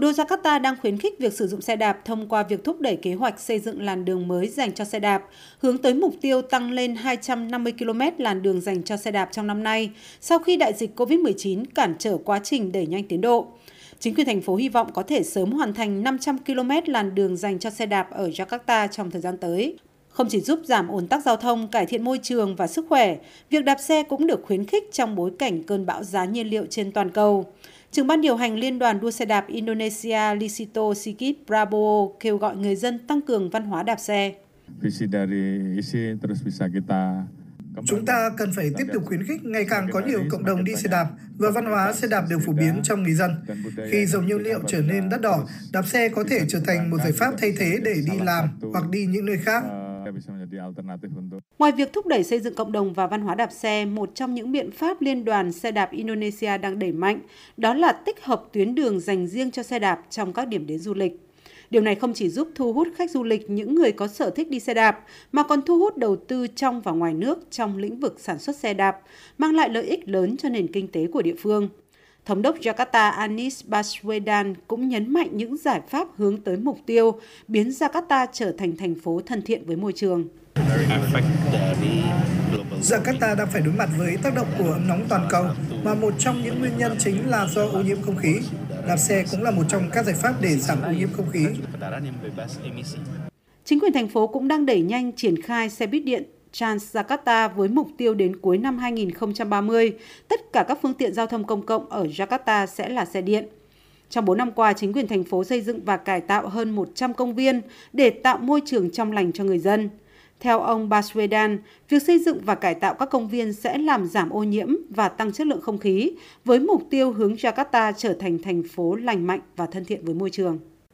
Thủ đô Jakarta đang khuyến khích việc sử dụng xe đạp thông qua việc thúc đẩy kế hoạch xây dựng làn đường mới dành cho xe đạp, hướng tới mục tiêu tăng lên 250 km làn đường dành cho xe đạp trong năm nay, sau khi đại dịch COVID-19 cản trở quá trình đẩy nhanh tiến độ. Chính quyền thành phố hy vọng có thể sớm hoàn thành 500 km làn đường dành cho xe đạp ở Jakarta trong thời gian tới. Không chỉ giúp giảm ồn tắc giao thông, cải thiện môi trường và sức khỏe, việc đạp xe cũng được khuyến khích trong bối cảnh cơn bão giá nhiên liệu trên toàn cầu. Trưởng ban điều hành Liên đoàn đua xe đạp Indonesia Lisito Sigit Prabowo kêu gọi người dân tăng cường văn hóa đạp xe. Chúng ta cần phải tiếp tục khuyến khích ngày càng có nhiều cộng đồng đi xe đạp và văn hóa xe đạp được phổ biến trong người dân. Khi dầu nhiên liệu trở nên đắt đỏ, đạp xe có thể trở thành một giải pháp thay thế để đi làm hoặc đi những nơi khác. Ngoài việc thúc đẩy xây dựng cộng đồng và văn hóa đạp xe, một trong những biện pháp Liên đoàn xe đạp Indonesia đang đẩy mạnh đó là tích hợp tuyến đường dành riêng cho xe đạp trong các điểm đến du lịch. Điều này không chỉ giúp thu hút khách du lịch những người có sở thích đi xe đạp, mà còn thu hút đầu tư trong và ngoài nước trong lĩnh vực sản xuất xe đạp, mang lại lợi ích lớn cho nền kinh tế của địa phương. Thống đốc Jakarta Anies Baswedan cũng nhấn mạnh những giải pháp hướng tới mục tiêu biến Jakarta trở thành thành phố thân thiện với môi trường. Jakarta đang phải đối mặt với tác động của ấm nóng toàn cầu, mà một trong những nguyên nhân chính là do ô nhiễm không khí. Đạp xe cũng là một trong các giải pháp để giảm ô nhiễm không khí. Chính quyền thành phố cũng đang đẩy nhanh triển khai xe buýt điện Transjakarta với mục tiêu đến cuối năm 2030, tất cả các phương tiện giao thông công cộng ở Jakarta sẽ là xe điện. Trong 4 năm qua, chính quyền thành phố xây dựng và cải tạo hơn 100 công viên để tạo môi trường trong lành cho người dân. Theo ông Baswedan, việc xây dựng và cải tạo các công viên sẽ làm giảm ô nhiễm và tăng chất lượng không khí, với mục tiêu hướng Jakarta trở thành thành phố lành mạnh và thân thiện với môi trường.